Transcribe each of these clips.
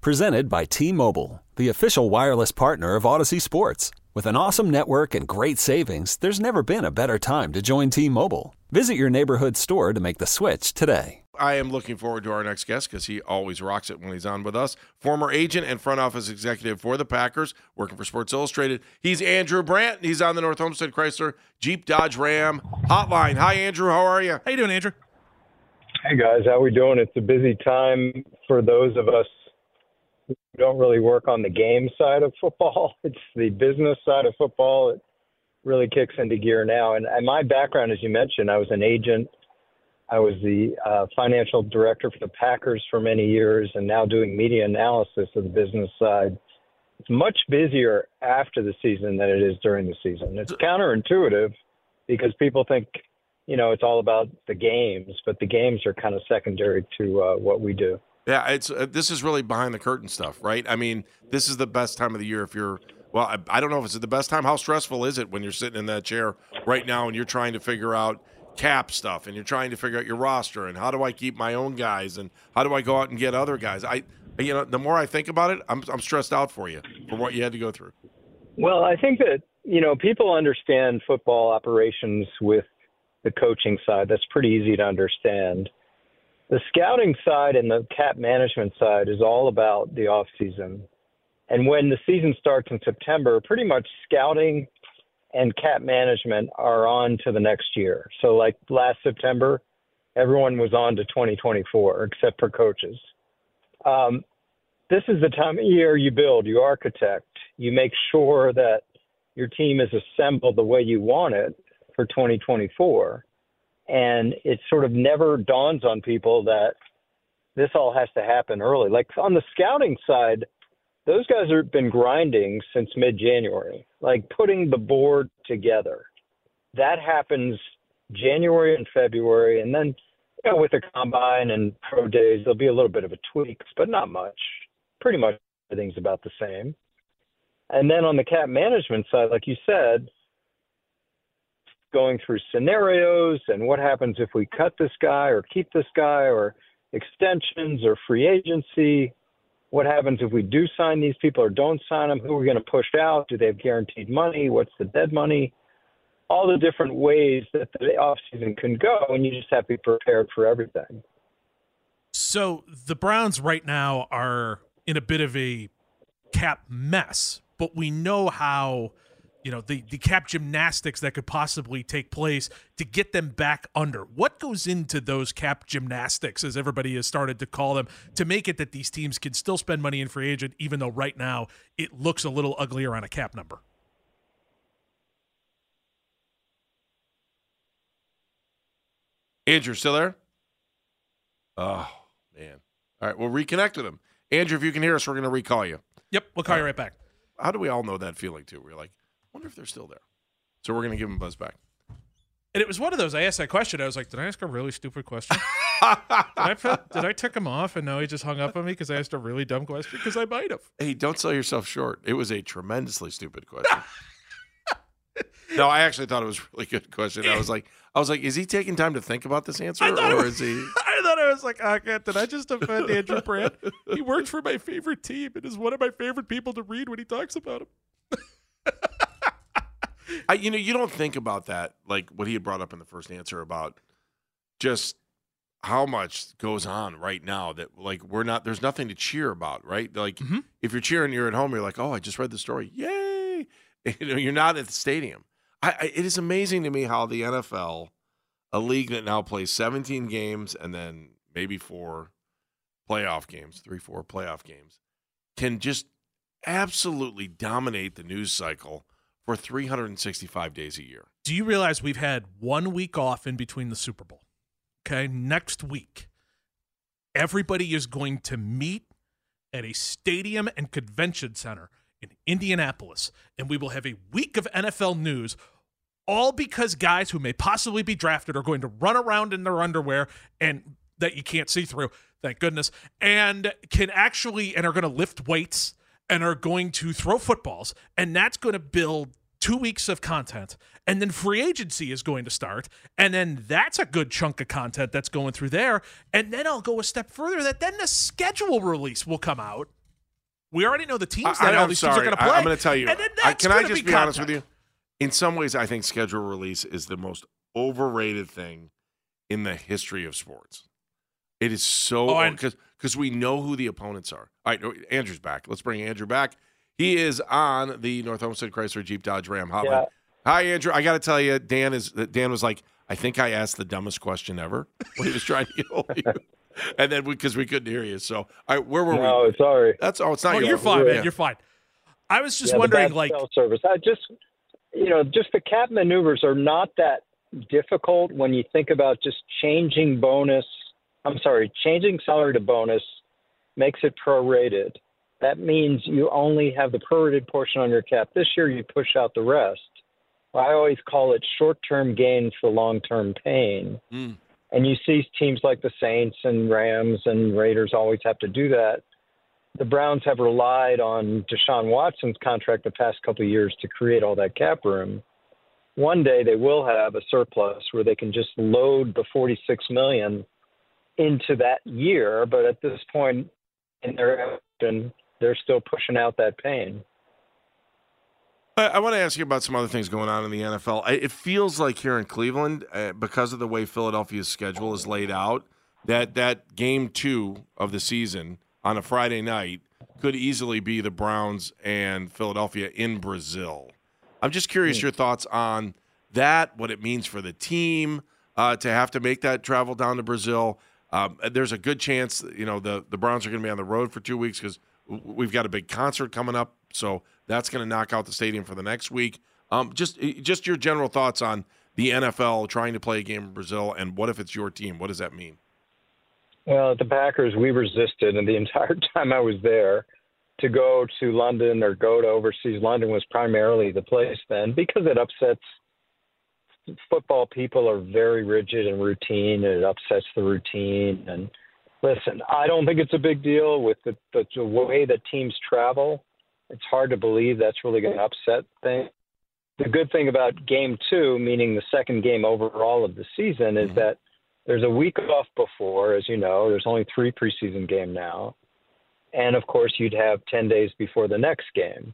Presented by T Mobile, the official wireless partner of Audacy Sports. With an awesome network and great savings, there's never been a better time to join T Mobile. Visit your neighborhood store to make the switch today. I am looking forward to our next guest because he always rocks it when he's on with us. Former agent and front office executive for the Packers, working for Sports Illustrated. He's Andrew Brandt. He's on the North Olmsted Chrysler Jeep Dodge Ram hotline. Hi, Andrew. How are you? How you doing, Andrew? Hey guys, how we doing? It's a busy time for those of us don't really work on the game side of football. It's the business side of football. It really kicks into gear now. And, and my background, as you mentioned, I was an agent I was the uh, financial director for the Packers for many years and now doing media analysis of the business side. It's much busier after the season than it is during the season. It's counterintuitive because people think, you know, it's all about the games, but the games are kind of secondary to uh, what we do. Yeah, it's uh, this is really behind the curtain stuff, right? I mean, this is the best time of the year if you're well, I, I don't know if it's the best time. How stressful is it when you're sitting in that chair right now and you're trying to figure out cap stuff and you're trying to figure out your roster and how do I keep my own guys and how do I go out and get other guys. I you know, the more I think about it, I'm I'm stressed out for you for what you had to go through. Well, I think that, you know, people understand football operations with the coaching side. That's pretty easy to understand. The scouting side and the cap management side is all about the off season. And when the season starts in September, pretty much scouting and cap management are on to the next year. So, like last September, everyone was on to 2024 except for coaches. Um, this is the time of year you build, you architect, you make sure that your team is assembled the way you want it for 2024. And it sort of never dawns on people that this all has to happen early. Like on the scouting side, those guys have been grinding since mid January, like putting the board together. That happens January and February, and then you know, with the combine and pro days, there'll be a little bit of a tweak, but not much. Pretty much everything's about the same. And then on the cap management side, like you said, going through scenarios and what happens if we cut this guy or keep this guy or extensions or free agency what happens if we do sign these people or don't sign them? Who are we going to push out? Do they have guaranteed money? What's the dead money? All the different ways that the offseason can go, and you just have to be prepared for everything. So the Browns right now are in a bit of a cap mess, but we know how – you know the the cap gymnastics that could possibly take place to get them back under. What goes into those cap gymnastics as everybody has started to call them to make it that these teams can still spend money in free agent even though right now it looks a little uglier on a cap number? Andrew still there? Oh man. All right we'll reconnect with him. Andrew if you can hear us we're going to recall you. Yep we'll call uh, you right back. how do we all know that feeling too? We're like wonder if they're still there. So we're going to give them a buzz back. And it was one of those. I asked that question. I was like, "Did I ask a really stupid question? did, I put, did I tick him off?" And now he just hung up on me because I asked a really dumb question. Because I might have. Hey, don't sell yourself short. It was a tremendously stupid question. no, I actually thought it was a really good question. I was like, I was like, is he taking time to think about this answer, or was, is he? I thought I was like, oh, God, did I just offend Andrew Brandt? He works for my favorite team and is one of my favorite people to read when he talks about him. I, you know, you don't think about that, like what he had brought up in the first answer about just how much goes on right now that like we're not there's nothing to cheer about, right? Like mm-hmm. if you're cheering, you're at home, you're like, oh, I just read the story, yay! You know, you're not at the stadium. I, I, it is amazing to me how the NFL, a league that now plays 17 games and then maybe four playoff games, three, four playoff games, can just absolutely dominate the news cycle for 365 days a year. Do you realize we've had one week off in between the Super Bowl? Okay, next week, everybody is going to meet at a stadium and convention center in Indianapolis, and we will have a week of NFL news. All because guys who may possibly be drafted are going to run around in their underwear and that you can't see through, thank goodness, and can actually and are going to lift weights and are going to throw footballs, and that's going to build two weeks of content and then free agency is going to start and then that's a good chunk of content that's going through there and then i'll go a step further that then the schedule release will come out we already know the teams that I, all these sorry. teams are going to play I, am going to tell you. and then I, can I just be, be honest with you? In some ways, I think schedule release is the most overrated thing in the history of sports. It is so Oh, because because we know who the opponents are. All right, Andrew's back. Let's bring Andrew back. He is on the North Olmsted Chrysler Jeep Dodge Ram hotline. Yeah. Hi, Andrew. I got to tell you, Dan is Dan was like, I think I asked the dumbest question ever when he was trying to get hold of you, and then because we, couldn't hear you. So, all right, where were No, we? sorry. That's oh, it's not oh your you're fault. fine man you're fine i was just Yeah, wondering like cell service. I just, you know, just the cap maneuvers are not that difficult when you think about just changing bonus. I'm sorry, changing salary to bonus makes it prorated. That means you only have the prorated portion on your cap. This year, you push out the rest. I always call it short-term gain for long-term pain. Mm. And you see teams like the Saints and Rams and Raiders always have to do that. The Browns have relied on Deshaun Watson's contract the past couple of years to create all that cap room. One day they will have a surplus where they can just load the 46 million into that year, but at this point in their action, they're still pushing out that pain. I, I want to ask you about some other things going on in the NFL. I, it feels like here in Cleveland, uh, because of the way Philadelphia's schedule is laid out, that that game two of the season on a Friday night could easily be the Browns and Philadelphia in Brazil. I'm just curious your thoughts on that, what it means for the team uh, to have to make that travel down to Brazil. Um, there's a good chance, you know, the, the Browns are going to be on the road for two weeks because we've got a big concert coming up, so that's going to knock out the stadium for the next week. Um, just just your general thoughts on the NFL trying to play a game in Brazil, and what if it's your team? What does that mean? Well, the Packers, we resisted, and the entire time I was there, to go to London or go to overseas. London was primarily the place then because it upsets football. People are very rigid and routine, and it upsets the routine. And listen, I don't think it's a big deal with the, the, the way that teams travel. It's hard to believe that's really going to upset things. The good thing about game two, meaning the second game overall of the season, is mm-hmm. that there's a week off before, as you know. There's only three preseason game now, and of course you'd have 10 days before the next game.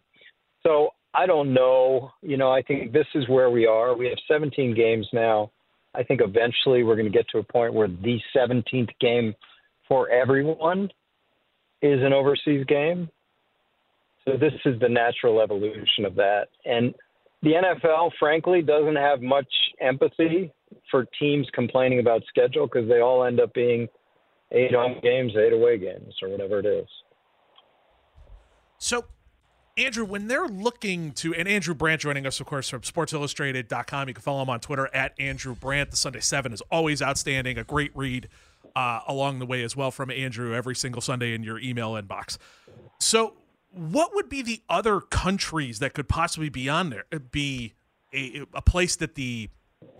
So I don't know. You know, I think this is where we are. We have 17 games now. I think eventually we're going to get to a point where the 17th game for everyone is an overseas game. So this is the natural evolution of that. And the NFL, frankly, doesn't have much empathy for teams complaining about schedule because they all end up being eight home games, eight away games, or whatever it is. So, Andrew, when they're looking to, and Andrew Brandt joining us, of course, from sportsillustrated.com. You can follow him on Twitter at Andrew Brandt. The Sunday Seven is always outstanding, a great read uh, along the way as well from Andrew every single Sunday in your email inbox. So, what would be the other countries that could possibly be on there? Be a, a place that the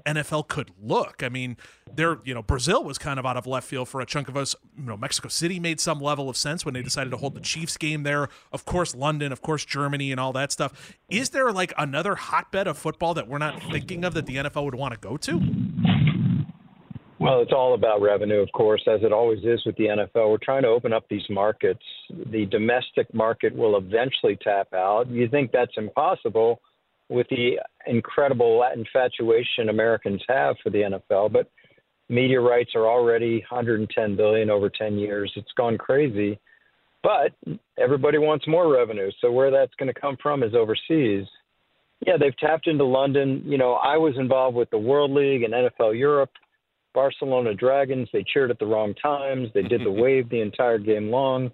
NFL could look. I mean, there, you know, Brazil was kind of out of left field for a chunk of us. You know, Mexico City made some level of sense when they decided to hold the Chiefs game there. Of course, London, of course, Germany, and all that stuff. Is there like another hotbed of football that we're not thinking of that the NFL would want to go to? Well, it's all about revenue, of course, as it always is with the NFL. We're trying to open up these markets. The domestic market will eventually tap out. You think that's impossible with the incredible infatuation Americans have for the NFL, but media rights are already 110 billion over 10 years. It's gone crazy. But everybody wants more revenue. So where that's going to come from is overseas. Yeah, they've tapped into London. You know, I was involved with the World League and NFL Europe. Barcelona Dragons, they cheered at the wrong times. They did the wave the entire game long.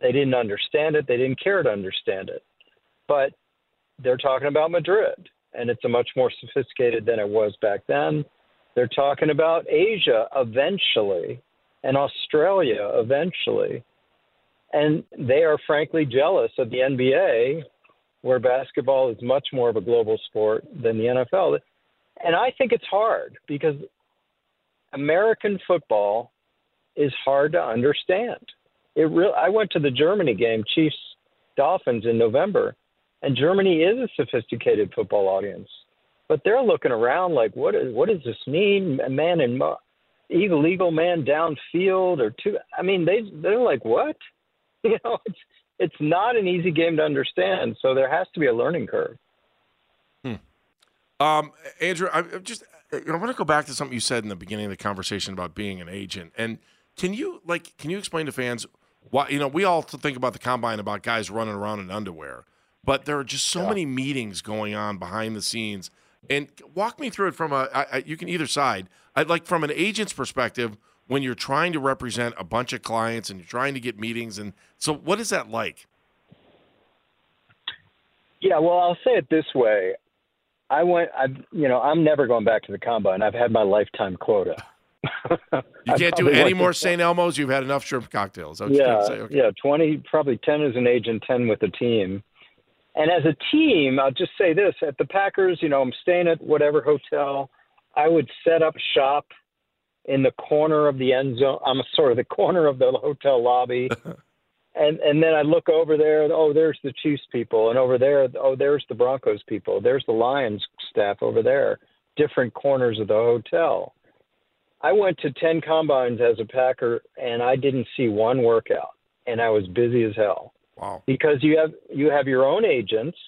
They didn't understand it. They didn't care to understand it. But they're talking about Madrid, and it's a much more sophisticated than it was back then. They're talking about Asia eventually and Australia eventually. and they are frankly jealous of the NBA, where basketball is much more of a global sport than the NFL. And I think it's hard because American football is hard to understand. It real I went to the Germany game, Chiefs Dolphins in November, and Germany is a sophisticated football audience. But they're looking around like, what is what does this mean? A man in illegal man downfield or two? I mean, they they're like, what? You know, it's it's not an easy game to understand. So there has to be a learning curve. Hmm. Um, Andrew, I just I want to go back to something you said in the beginning of the conversation about being an agent. And can you like can you explain to fans why you know we all think about the combine about guys running around in underwear, but there are just so yeah. many meetings going on behind the scenes. And walk me through it from a I, I, you can either side. I'd like from an agent's perspective when you're trying to represent a bunch of clients and you're trying to get meetings and so what is that like yeah well i'll say it this way i went i you know i'm never going back to the combine i've had my lifetime quota you can't do any more st elmo's you've had enough shrimp cocktails yeah okay. yeah 20 probably 10 as an agent 10 with the team and as a team i'll just say this at the packers you know i'm staying at whatever hotel i would set up shop in the corner of the end zone. I'm sort of the corner of the hotel lobby. and and then I look over there. Oh, there's the Chiefs people, and over there, oh, there's the Broncos people. There's the Lions staff over there. Different corners of the hotel. I went to ten combines as a Packer, and I didn't see one workout, and I was busy as hell. Wow! Because you have you have your own agents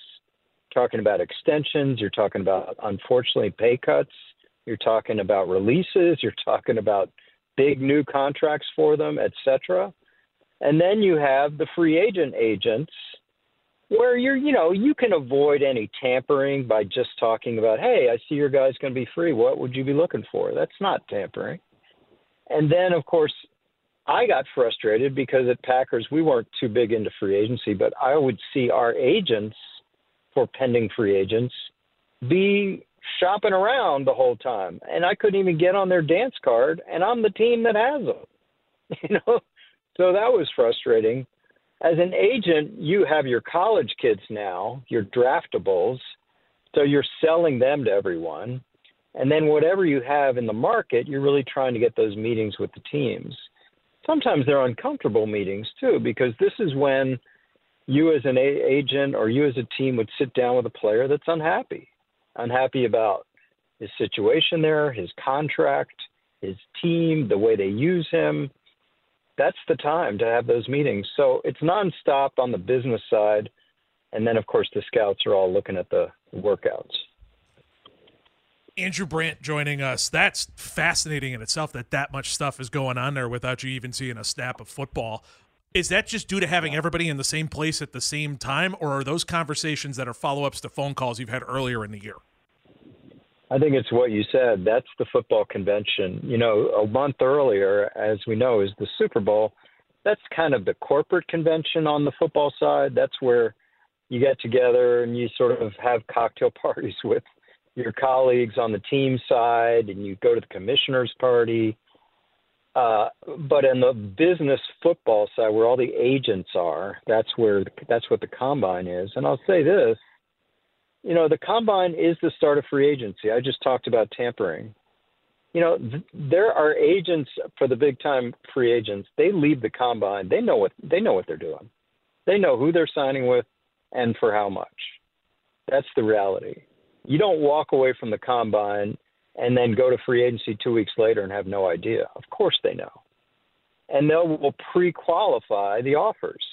talking about extensions. You're talking about unfortunately pay cuts you're talking about releases, you're talking about big new contracts for them, etc. And then you have the free agent agents where you're, you know, you can avoid any tampering by just talking about, hey, I see your guy's going to be free. What would you be looking for? That's not tampering. And then, of course, I got frustrated because at Packers we weren't too big into free agency, but I would see our agents for pending free agents be shopping around the whole time, and I couldn't even get on their dance card, and I'm the team that has them. You know, so that was frustrating. As an agent, you have your college kids now, your draftables, so you're selling them to everyone. And then whatever you have in the market, you're really trying to get those meetings with the teams. Sometimes they're uncomfortable meetings too, because this is when you as an agent or you as a team would sit down with a player that's unhappy unhappy about his situation there, his contract, his team, the way they use him. That's the time to have those meetings. So it's nonstop on the business side. And then, of course, the scouts are all looking at the workouts. Andrew Brandt joining us. That's fascinating in itself that that much stuff is going on there without you even seeing a snap of football. Is that just due to having everybody in the same place at the same time, or are those conversations that are follow ups to phone calls you've had earlier in the year? I think it's what you said. That's the football convention. You know, a month earlier, as we know, is the Super Bowl. That's kind of the corporate convention on the football side. That's where you get together and you sort of have cocktail parties with your colleagues on the team side and you go to the commissioner's party. Uh, but in the business football side, where all the agents are, that's where that's what the combine is. And I'll say this: you know, the combine is the start of free agency. I just talked about tampering. You know, th- there are agents for the big time free agents. They leave the combine. They know what they know what they're doing. They know who they're signing with and for how much. That's the reality. You don't walk away from the combine and then go to free agency 2 weeks later and have no idea. Of course they know. And they will pre-qualify the offers.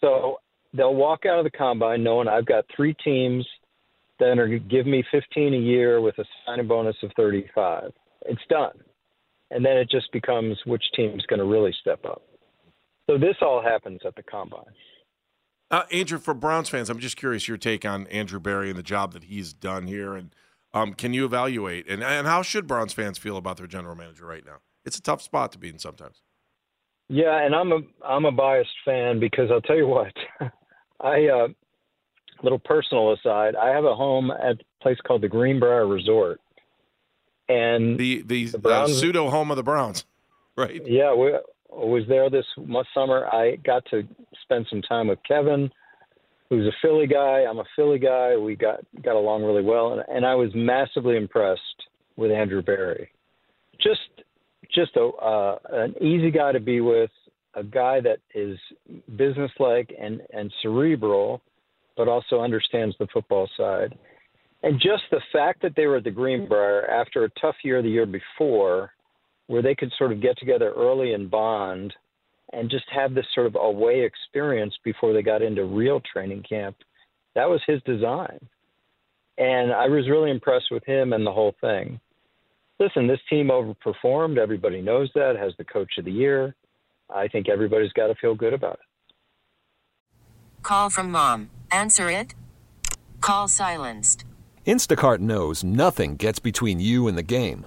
So they'll walk out of the combine knowing I've got three teams that are going to give me 15 a year with a signing bonus of 35. It's done. And then it just becomes which team's going to really step up. So this all happens at the combine. Uh, Andrew, for Browns fans, I'm just curious your take on Andrew Berry and the job that he's done here, and um, can you evaluate and and how should Browns fans feel about their general manager right now? It's a tough spot to be in sometimes. Yeah, and I'm a I'm a biased fan because I'll tell you what, I uh, little personal aside, I have a home at a place called the Greenbrier Resort, and the the, the Browns, uh, pseudo home of the Browns, right? Yeah, we was there this summer. I got to spend some time with Kevin, who's a Philly guy. I'm a Philly guy. We got got along really well, and, and I was massively impressed with Andrew Berry. Just just a uh, an easy guy to be with, a guy that is businesslike and and cerebral, but also understands the football side. And just the fact that they were at the Greenbrier after a tough year the year before, where they could sort of get together early and bond and just have this sort of away experience before they got into real training camp, that was his design. And I was really impressed with him and the whole thing. Listen, this team overperformed. Everybody knows that, has the coach of the year. I think everybody's got to feel good about it. Call from mom. Answer it. Call silenced. Instacart knows nothing gets between you and the game.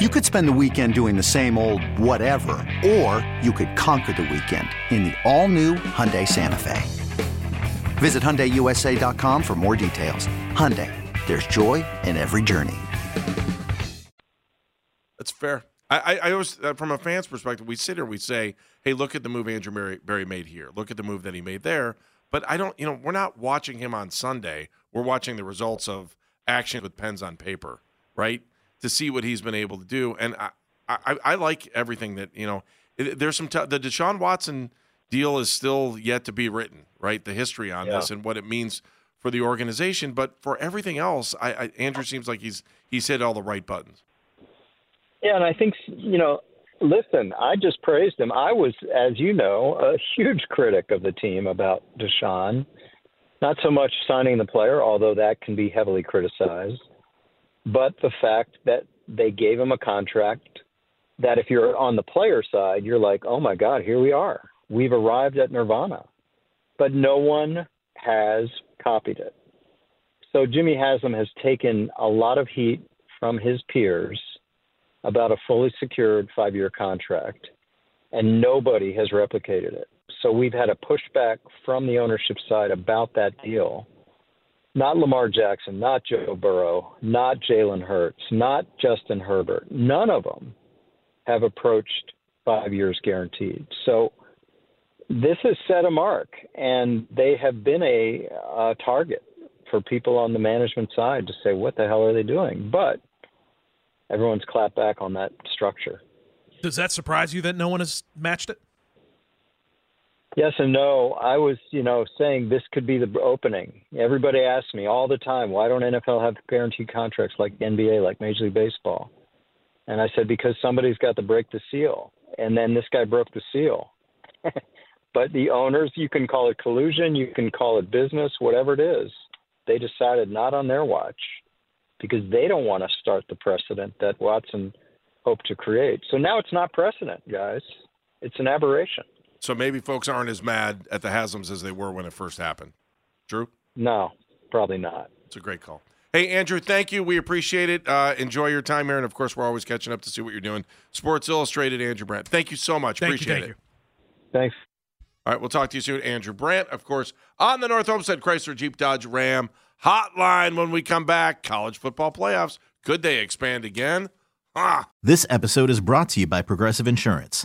You could spend the weekend doing the same old whatever, or you could conquer the weekend in the all-new Hyundai Santa Fe. Visit HyundaiUSA.com for more details. Hyundai, there's joy in every journey. That's fair. I, I, I always, uh, from a fan's perspective, we sit here, we say, "Hey, look at the move Andrew Berry, Berry made here. Look at the move that he made there." But I don't, you know, we're not watching him on Sunday. We're watching the results of action with pens on paper, right? To see what he's been able to do, and I, I, I like everything that you know. It, there's some t- the Deshaun Watson deal is still yet to be written, right? The history on Yeah. this and what it means for the organization, but for everything else, I, I Andrew seems like he's he's hit all the right buttons. Yeah, and I think you know. Listen, I just praised him. I was, as you know, a huge critic of the team about Deshaun. Not so much signing the player, although that can be heavily criticized, but the fact that they gave him a contract that, if you're on the player side, you're like, oh my God, here we are. We've arrived at Nirvana. But no one has copied it. So Jimmy Haslam has taken a lot of heat from his peers about a fully secured five year contract, and nobody has replicated it. So we've had a pushback from the ownership side about that deal. Not Lamar Jackson, not Joe Burrow, not Jalen Hurts, not Justin Herbert. None of them have approached five years guaranteed. So this has set a mark, and they have been a, a target for people on the management side to say, what the hell are they doing? But everyone's clapped back on that structure. Does that surprise you that no one has matched it? Yes and no. I was, you know, saying this could be the opening. Everybody asks me all the time, why don't NFL have guaranteed contracts like NBA, like Major League Baseball? And I said, because somebody's got to break the seal. And then this guy broke the seal. but the owners, you can call it collusion, you can call it business, whatever it is. They decided not on their watch because they don't want to start the precedent that Watson hoped to create. So now it's not precedent, guys. It's an aberration. So maybe folks aren't as mad at the Haslams as they were when it first happened. Drew, No, probably not. it's a great call. Hey, Andrew, thank you. We appreciate it. Uh, enjoy your time here. And of course, we're always catching up to see what you're doing. Sports Illustrated, Andrew Brandt. Thank you so much. Thank appreciate you. Thank it. you. Thanks. All right, we'll talk to you soon. Andrew Brandt, of course, on the North Olmsted Chrysler Jeep Dodge Ram hotline when we come back. College football playoffs. Could they expand again? Ah, This episode is brought to you by Progressive Insurance.